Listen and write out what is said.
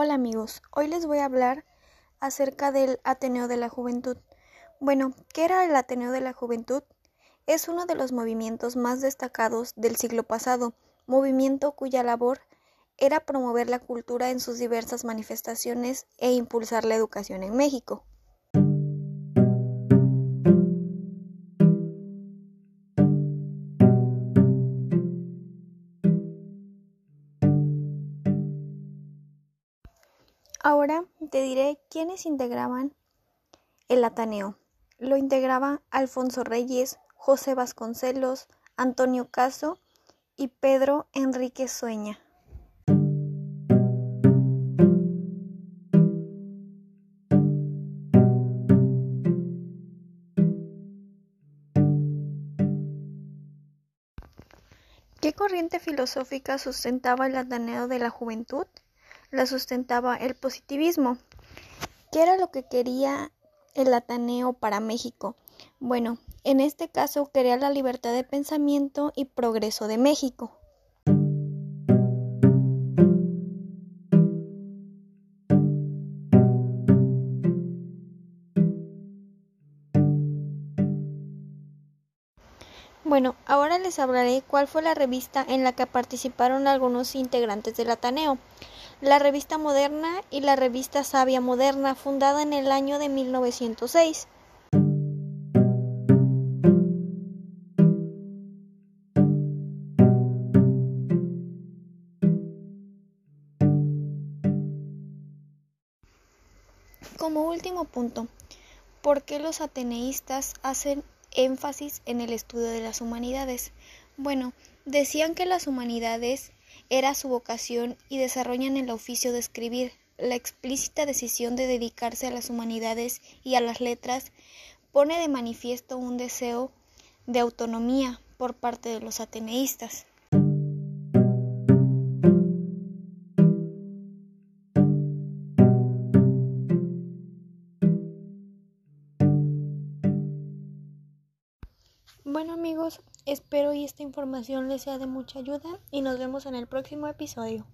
Hola amigos, hoy les voy a hablar acerca del Ateneo de la Juventud. Bueno, ¿qué era el Ateneo de la Juventud? Es uno de los movimientos más destacados del siglo pasado, movimiento cuya labor era promover la cultura en sus diversas manifestaciones e impulsar la educación en México. Ahora te diré quiénes integraban el Ateneo. Lo integraban Alfonso Reyes, José Vasconcelos, Antonio Caso y Pedro Enrique Sueña. ¿Qué corriente filosófica sustentaba el Ateneo de la Juventud? La sustentaba el positivismo. ¿Qué era lo que quería el Ateneo para México? Bueno, en este caso quería la libertad de pensamiento y progreso de México. Bueno, ahora les hablaré cuál fue la revista en la que participaron algunos integrantes del Ateneo la Revista Moderna y la Revista Sabia Moderna, fundada en el año de 1906. Como último punto, ¿por qué los ateneístas hacen énfasis en el estudio de las humanidades? Bueno, decían que las humanidades era su vocación y desarrollan el oficio de escribir. La explícita decisión de dedicarse a las humanidades y a las letras pone de manifiesto un deseo de autonomía por parte de los ateneístas. Bueno amigos, espero y esta información les sea de mucha ayuda y nos vemos en el próximo episodio.